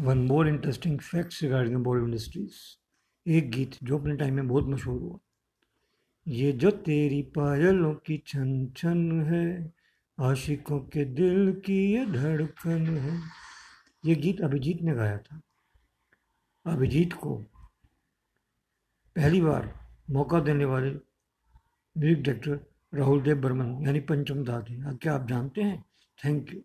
One more interesting facts regarding Bollywood industries एक गीत जो अपने टाइम में बहुत मशहूर हुआ। ये जो तेरी पायलों की छन छन है, आशिकों के दिल की ये धड़कन है। ये गीत अभिजीत ने गाया था। अभिजीत को पहली बार मौका देने वाले म्यूज़िक डायरेक्टर राहुल देव बर्मन, यानी पंचम दादी क्या आप जानते हैं? Thank you